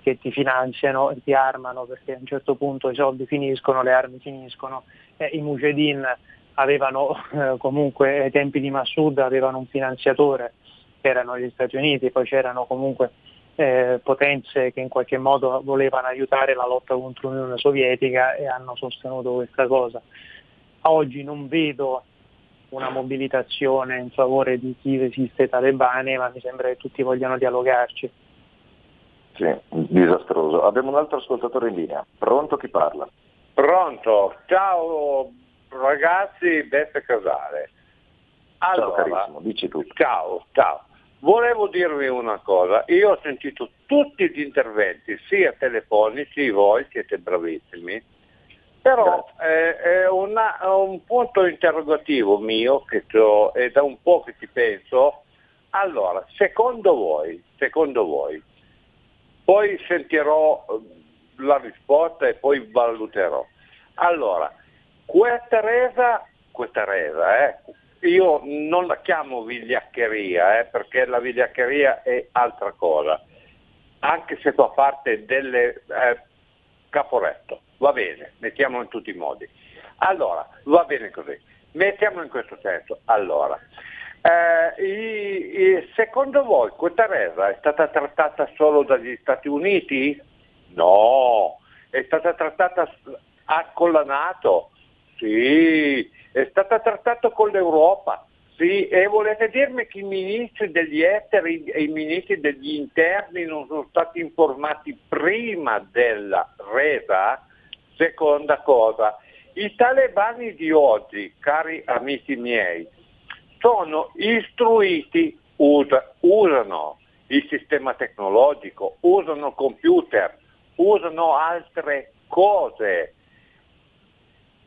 che ti finanziano e ti armano, perché a un certo punto i soldi finiscono, le armi finiscono. Eh, I Mujahideen avevano eh, comunque ai tempi di Massoud avevano un finanziatore che erano gli Stati Uniti, poi c'erano comunque eh, potenze che in qualche modo volevano aiutare la lotta contro l'Unione Sovietica e hanno sostenuto questa cosa. Oggi non vedo una mobilitazione in favore di chi resiste ai talebani, ma mi sembra che tutti vogliano dialogarci. Sì, disastroso. Abbiamo un altro ascoltatore in linea. Pronto chi parla? Pronto, ciao ragazzi, Beppe Casale. Allora, ciao carissimo, dici tu. Ciao, ciao. Volevo dirvi una cosa, io ho sentito tutti gli interventi, sia telefonici, voi siete bravissimi, però eh, è una, un punto interrogativo mio che è da un po' che ci penso. Allora, secondo voi, secondo voi, poi sentirò eh, la risposta e poi valuterò. Allora, questa resa, questa resa, eh, io non la chiamo vigliaccheria, eh, perché la vigliaccheria è altra cosa, anche se fa parte delle eh, caporetto, va bene, mettiamolo in tutti i modi. Allora, va bene così, mettiamolo in questo senso. Allora, eh, i, i, secondo voi questa resa è stata trattata solo dagli Stati Uniti? No, è stata trattata con la Nato? Sì, è stata trattata con l'Europa. Sì, e volete dirmi che i ministri degli esteri e i ministri degli interni non sono stati informati prima della resa? Seconda cosa, i talebani di oggi, cari amici miei, sono istruiti, usa, usano il sistema tecnologico, usano computer, usano altre cose.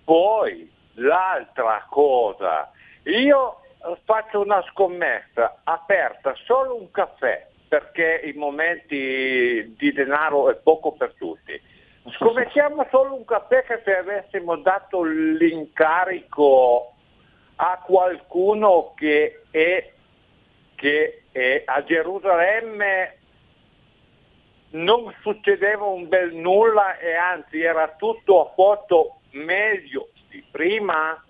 Poi L'altra cosa, io faccio una scommessa aperta, solo un caffè, perché in momenti di denaro è poco per tutti. Scommettiamo solo un caffè che se avessimo dato l'incarico a qualcuno che è, che è a Gerusalemme non succedeva un bel nulla e anzi era tutto a posto meglio tutti. Prima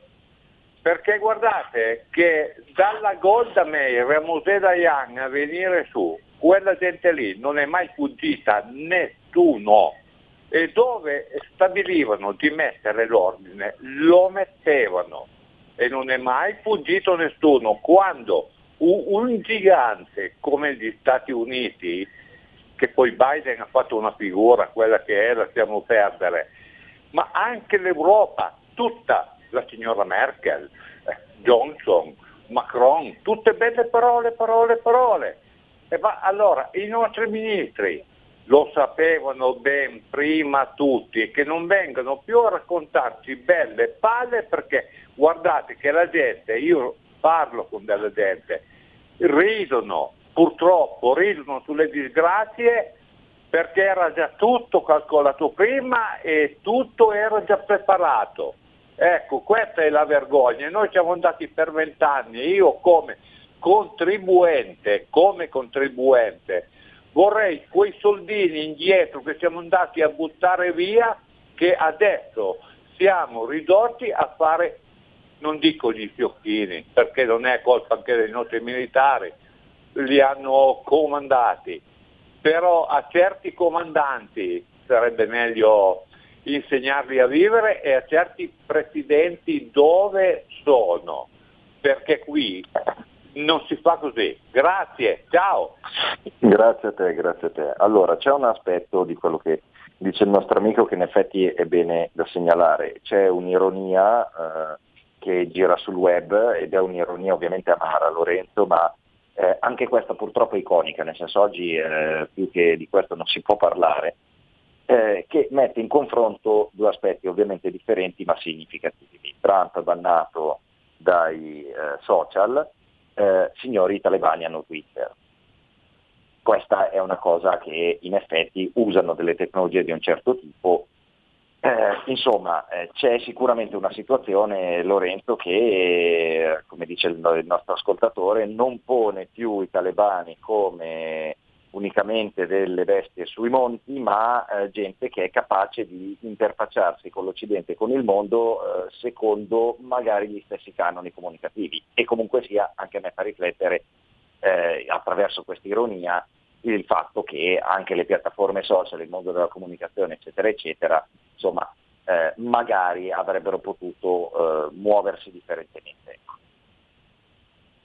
perché guardate che dalla Golda Meir a Mosè Dayan a venire su, quella gente lì non è mai fuggita nessuno e dove stabilivano di mettere l'ordine lo mettevano e non è mai fuggito nessuno. Quando un, gigante come gli Stati Uniti che poi Biden ha fatto una figura, quella che è, lasciamo perdere, ma anche l'Europa, tutta, la signora Merkel, eh, Johnson, Macron, tutte belle parole, parole, parole. Ma allora i nostri ministri lo sapevano ben prima tutti che non vengano più a raccontarci belle palle perché guardate che la gente, io parlo con della gente, ridono, purtroppo ridono sulle disgrazie perché era già tutto calcolato prima e tutto era già preparato. Ecco, questa è la vergogna. Noi siamo andati per vent'anni, io come contribuente, come contribuente, vorrei quei soldini indietro che siamo andati a buttare via, che adesso siamo ridotti a fare, non dico gli fiocchini, perché non è colpa anche dei nostri militari, li hanno comandati, però a certi comandanti sarebbe meglio insegnarli a vivere e a certi presidenti dove sono, perché qui non si fa così. Grazie, ciao. Grazie a te, grazie a te. Allora, c'è un aspetto di quello che dice il nostro amico che in effetti è bene da segnalare. C'è un'ironia eh, che gira sul web ed è un'ironia ovviamente amara Lorenzo, ma eh, anche questa purtroppo è iconica, nel senso oggi eh, più che di questo non si può parlare eh, che mette in confronto due aspetti ovviamente differenti ma significativi. Trump bannato dai eh, social, eh, signori talebani hanno Twitter. Questa è una cosa che in effetti usano delle tecnologie di un certo tipo. Eh, insomma, eh, c'è sicuramente una situazione, Lorenzo, che, come dice il, il nostro ascoltatore, non pone più i talebani come unicamente delle bestie sui monti, ma eh, gente che è capace di interfacciarsi con l'Occidente e con il mondo eh, secondo magari gli stessi canoni comunicativi. E comunque sia, anche a me fa riflettere eh, attraverso questa ironia il fatto che anche le piattaforme social, il mondo della comunicazione, eccetera, eccetera, insomma, eh, magari avrebbero potuto eh, muoversi differentemente.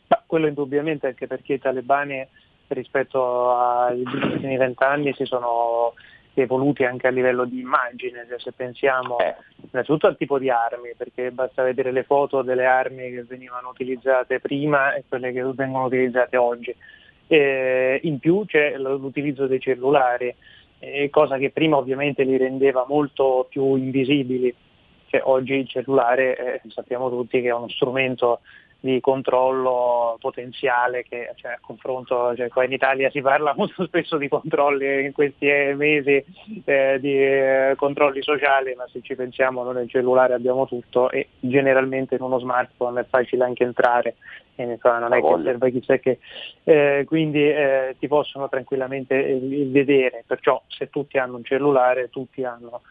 Ma quello indubbiamente anche perché i talebani rispetto agli ultimi vent'anni si sono evoluti anche a livello di immagine, cioè se pensiamo eh. innanzitutto al tipo di armi, perché basta vedere le foto delle armi che venivano utilizzate prima e quelle che vengono utilizzate oggi. E in più c'è l'utilizzo dei cellulari, cosa che prima ovviamente li rendeva molto più invisibili. Cioè, oggi il cellulare eh, sappiamo tutti che è uno strumento di controllo potenziale che cioè, a confronto, cioè, qua in Italia si parla molto spesso di controlli in questi mesi eh, di eh, controlli sociali, ma se ci pensiamo noi nel cellulare abbiamo tutto e generalmente in uno smartphone è facile anche entrare e insomma, non è che serve chissà che, eh, quindi eh, ti possono tranquillamente eh, vedere, perciò se tutti hanno un cellulare tutti hanno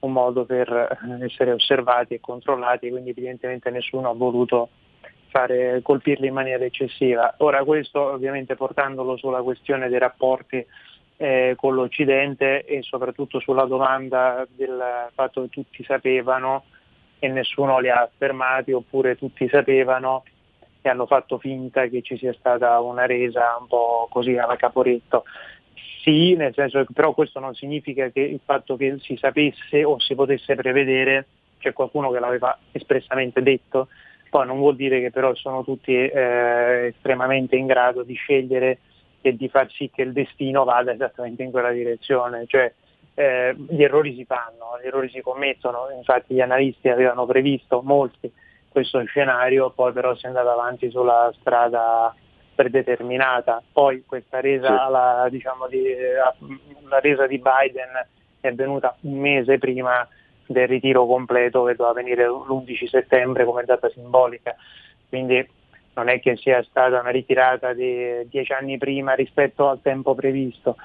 un modo per eh, essere osservati e controllati, quindi evidentemente nessuno ha voluto fare, colpirli in maniera eccessiva. Ora questo ovviamente portandolo sulla questione dei rapporti eh, con l'Occidente e soprattutto sulla domanda del fatto che tutti sapevano e nessuno li ha affermati oppure tutti sapevano e hanno fatto finta che ci sia stata una resa un po' così alla caporetto. Sì, nel senso che però questo non significa che il fatto che si sapesse o si potesse prevedere, c'è qualcuno che l'aveva espressamente detto, poi non vuol dire che però sono tutti eh, estremamente in grado di scegliere e di far sì che il destino vada esattamente in quella direzione. Cioè, eh, gli errori si fanno, gli errori si commettono, infatti gli analisti avevano previsto molti questo scenario, poi però si è andato avanti sulla strada predeterminata. Poi questa resa, sì. la, diciamo di, la resa di Biden è venuta un mese prima del ritiro completo che doveva venire l'11 settembre come data simbolica. Quindi non è che sia stata una ritirata di dieci anni prima rispetto al tempo previsto.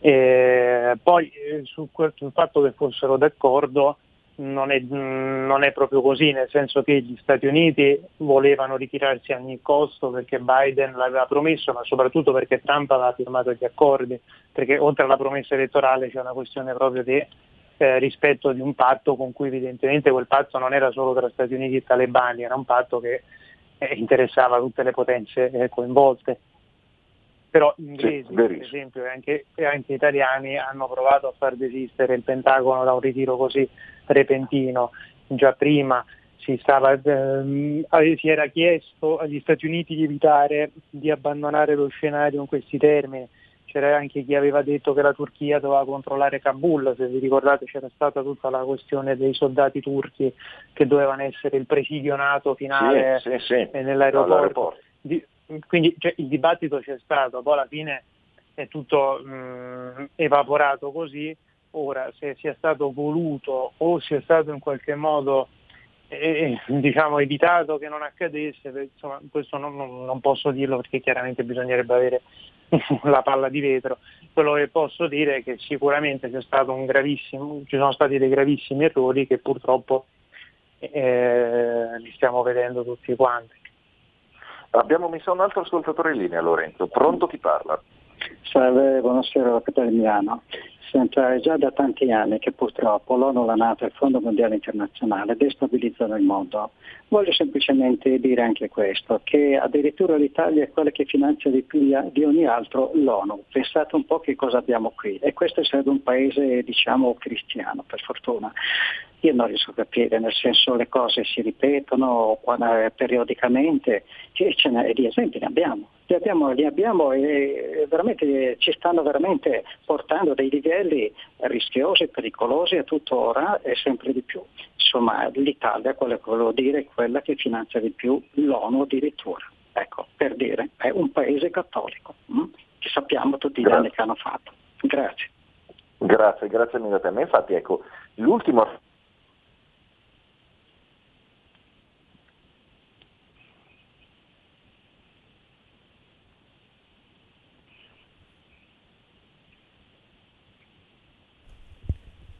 E poi eh, sul, sul fatto che fossero d'accordo non è, non è, proprio così, nel senso che gli Stati Uniti volevano ritirarsi a ogni costo perché Biden l'aveva promesso, ma soprattutto perché Trump aveva firmato gli accordi, perché oltre alla promessa elettorale c'è una questione proprio di eh, rispetto di un patto con cui evidentemente quel patto non era solo tra Stati Uniti e talebani, era un patto che eh, interessava tutte le potenze eh, coinvolte. Però inglesi, sì, per esempio, e anche, e anche, italiani hanno provato a far desistere il Pentagono da un ritiro così repentino. Già prima si, stava, ehm, si era chiesto agli Stati Uniti di evitare di abbandonare lo scenario in questi termini. C'era anche chi aveva detto che la Turchia doveva controllare Kabul, se vi ricordate c'era stata tutta la questione dei soldati turchi che dovevano essere il presidio NATO finale sì, sì, sì. nell'aeroporto. Di, quindi cioè, il dibattito c'è stato, poi alla fine è tutto mh, evaporato così, ora se sia stato voluto o sia stato in qualche modo eh, diciamo, evitato che non accadesse, insomma, questo non, non, non, posso dirlo perché chiaramente bisognerebbe avere la palla di vetro, quello che posso dire è che sicuramente ci sono stati dei gravissimi errori che purtroppo eh, li stiamo vedendo tutti quanti. Abbiamo messo un altro ascoltatore in linea, Lorenzo. Pronto chi parla? Salve, buonasera, Capitale Milano. Senta, è già da tanti anni che purtroppo l'ONU, la Nato e il Fondo Mondiale Internazionale destabilizzano il mondo. Voglio semplicemente dire anche questo, che addirittura l'Italia è quella che finanzia di più di ogni altro l'ONU. Pensate un po' che cosa abbiamo qui. E questo essendo un paese, diciamo, cristiano, per fortuna. Io non riesco a capire, nel senso le cose si ripetono quando, periodicamente e, ne, e di esempi ne abbiamo. Li abbiamo, li abbiamo e veramente, ci stanno veramente portando dei livelli rischiosi, pericolosi a tuttora e sempre di più. Insomma l'Italia, quello che volevo dire, è quella che finanzia di più l'ONU addirittura. Ecco, per dire, è un paese cattolico, hm? che sappiamo tutti gli anni che hanno fatto. Grazie. Grazie, grazie mille a te. Infatti ecco, l'ultimo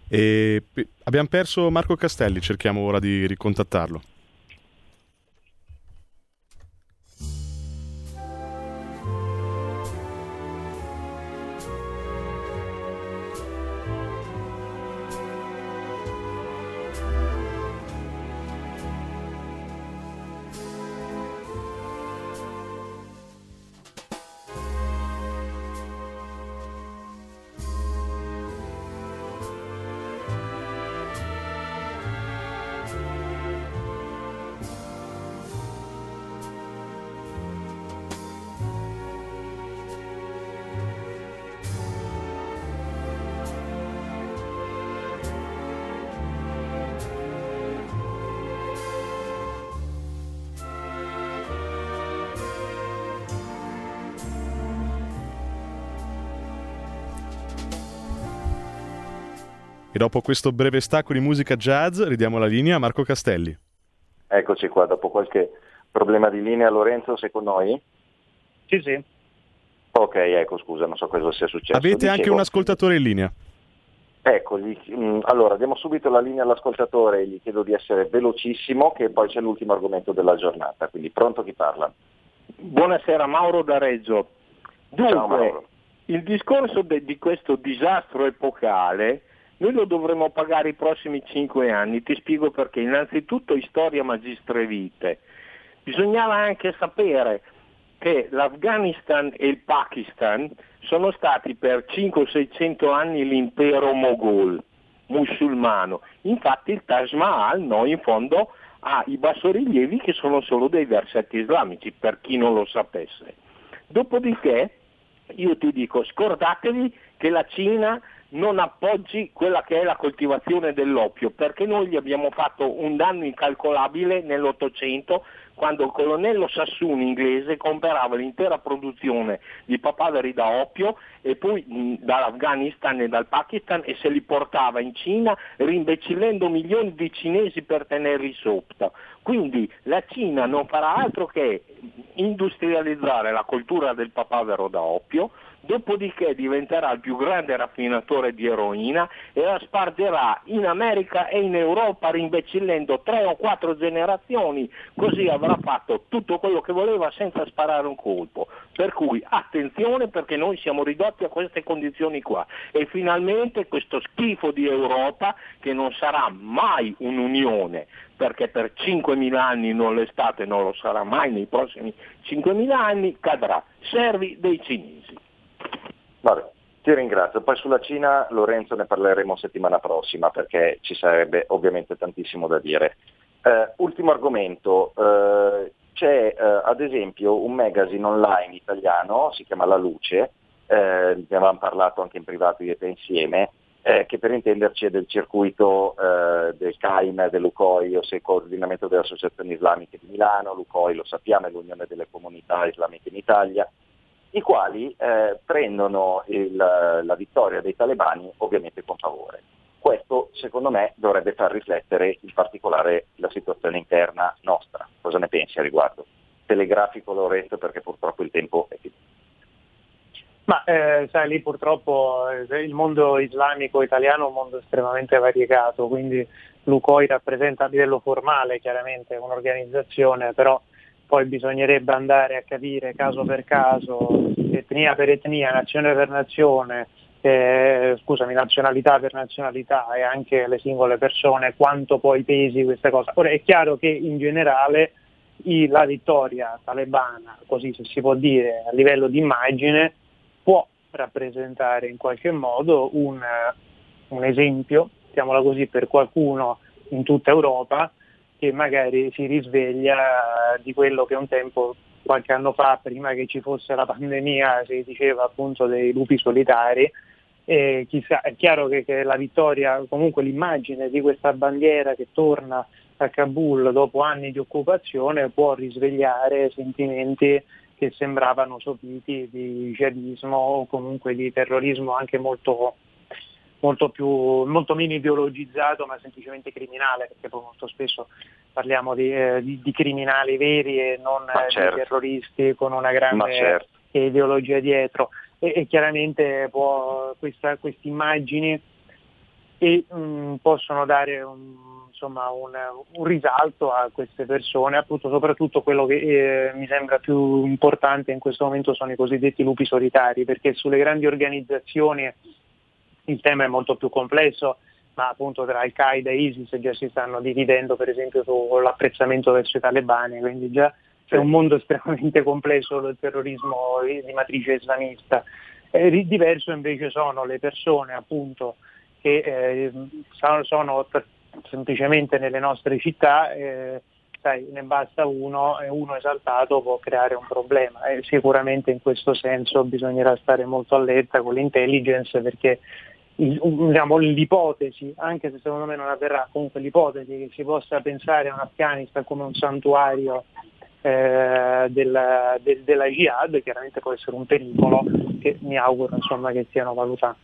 E abbiamo perso Marco Castelli, cerchiamo ora di ricontattarlo. E dopo questo breve stacco di musica jazz ridiamo la linea a Marco Castelli. Eccoci qua, dopo qualche problema di linea Lorenzo, sei con noi? Sì, sì. Ok, ecco, scusa, non so cosa sia successo. Avete Dicevo... anche un ascoltatore in linea? Ecco, gli, mm, allora diamo subito la linea all'ascoltatore e gli chiedo di essere velocissimo che poi c'è l'ultimo argomento della giornata, quindi pronto chi parla? Buonasera Mauro da Reggio. Dunque, Ciao, Mauro. il discorso de, di questo disastro epocale noi lo dovremo pagare i prossimi cinque anni, ti spiego perché. Innanzitutto in storia magistre vite. Bisognava anche sapere che l'Afghanistan e il Pakistan sono stati per 500-600 anni l'impero mogol musulmano. Infatti il Taj Mahal no, in fondo ha i bassorilievi che sono solo dei versetti islamici, per chi non lo sapesse. Dopodiché io ti dico, scordatevi che la Cina non appoggi quella che è la coltivazione dell'oppio, perché noi gli abbiamo fatto un danno incalcolabile nell'Ottocento quando il colonnello Sassoon inglese comprava l'intera produzione di papaveri da oppio e poi mh, dall'Afghanistan e dal Pakistan e se li portava in Cina rimbecillendo milioni di cinesi per tenerli sotto. Quindi la Cina non farà altro che industrializzare la coltura del papavero da oppio, dopodiché diventerà il più grande raffinatore di eroina e la spargerà in America e in Europa rimbecillendo tre o quattro generazioni, così avrà fatto tutto quello che voleva senza sparare un colpo. Per cui attenzione perché noi siamo ridotti a queste condizioni qua e finalmente questo schifo di Europa che non sarà mai un'unione perché per 5.000 anni non l'estate non lo sarà mai nei prossimi 5.000 anni cadrà. Servi dei cinesi. Vabbè, ti ringrazio. Poi sulla Cina, Lorenzo, ne parleremo settimana prossima perché ci sarebbe ovviamente tantissimo da dire. Eh, ultimo argomento, eh, c'è eh, ad esempio un magazine online italiano, si chiama La Luce, eh, ne avevamo parlato anche in privato io e te insieme, eh, che per intenderci è del circuito eh, del CAIM, dell'UCOI, ossia il coordinamento delle associazioni islamiche di Milano, l'UCOI lo sappiamo è l'Unione delle Comunità Islamiche in Italia, i quali eh, prendono il, la vittoria dei talebani ovviamente con favore. Questo secondo me dovrebbe far riflettere in particolare la situazione interna nostra. Cosa ne pensi a riguardo? Telegrafico Lorenzo perché purtroppo il tempo è finito. Ma eh, sai, lì purtroppo eh, il mondo islamico italiano è un mondo estremamente variegato, quindi l'UCOI rappresenta a livello formale chiaramente un'organizzazione, però poi bisognerebbe andare a capire caso per caso, etnia per etnia, nazione per nazione, eh, scusami, nazionalità per nazionalità e anche le singole persone, quanto poi pesi questa cosa. Ora è chiaro che in generale i, la vittoria talebana, così se si può dire, a livello di immagine, può rappresentare in qualche modo un, un esempio, diciamola così, per qualcuno in tutta Europa che magari si risveglia di quello che un tempo, qualche anno fa, prima che ci fosse la pandemia, si diceva appunto dei lupi solitari. E chissà, è chiaro che, che la vittoria, comunque l'immagine di questa bandiera che torna a Kabul dopo anni di occupazione può risvegliare sentimenti che sembravano sopiti di jihadismo o comunque di terrorismo anche molto molto, più, molto meno ideologizzato ma semplicemente criminale, perché poi molto spesso parliamo di, eh, di, di criminali veri e non eh, certo. di terroristi con una grande certo. ideologia dietro. E, e chiaramente queste immagini e, mh, possono dare un, insomma, un, un, risalto a queste persone, appunto soprattutto quello che eh, mi sembra più importante in questo momento sono i cosiddetti lupi solitari, perché sulle grandi organizzazioni il tema è molto più complesso, ma appunto tra Al-Qaeda e ISIS già si stanno dividendo per esempio sull'apprezzamento verso i talebani, quindi già c'è un mondo estremamente complesso del terrorismo di matrice islamista. Eh, diverso invece sono le persone appunto che eh, sono semplicemente nelle nostre città, eh, sai, ne basta uno e uno esaltato può creare un problema e sicuramente in questo senso bisognerà stare molto allerta con l'intelligence perché diciamo, l'ipotesi, anche se secondo me non avverrà, comunque l'ipotesi che si possa pensare a un Afghanistan come un santuario eh, della, de, della jihad chiaramente può essere un pericolo che mi auguro insomma, che stiano valutando.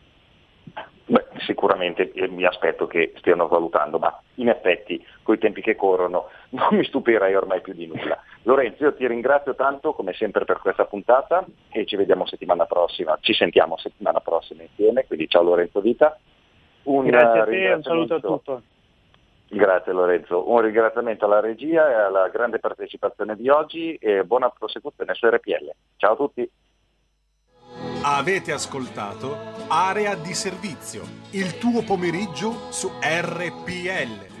Beh, sicuramente mi aspetto che stiano valutando, ma in effetti con i tempi che corrono non mi stupirei ormai più di nulla. Lorenzo, io ti ringrazio tanto come sempre per questa puntata e ci vediamo settimana prossima, ci sentiamo settimana prossima insieme, quindi ciao Lorenzo Vita. Un Grazie a te, un saluto a tutti. Grazie Lorenzo, un ringraziamento alla regia e alla grande partecipazione di oggi e buona prosecuzione su RPL. Ciao a tutti. Avete ascoltato Area di Servizio, il tuo pomeriggio su RPL.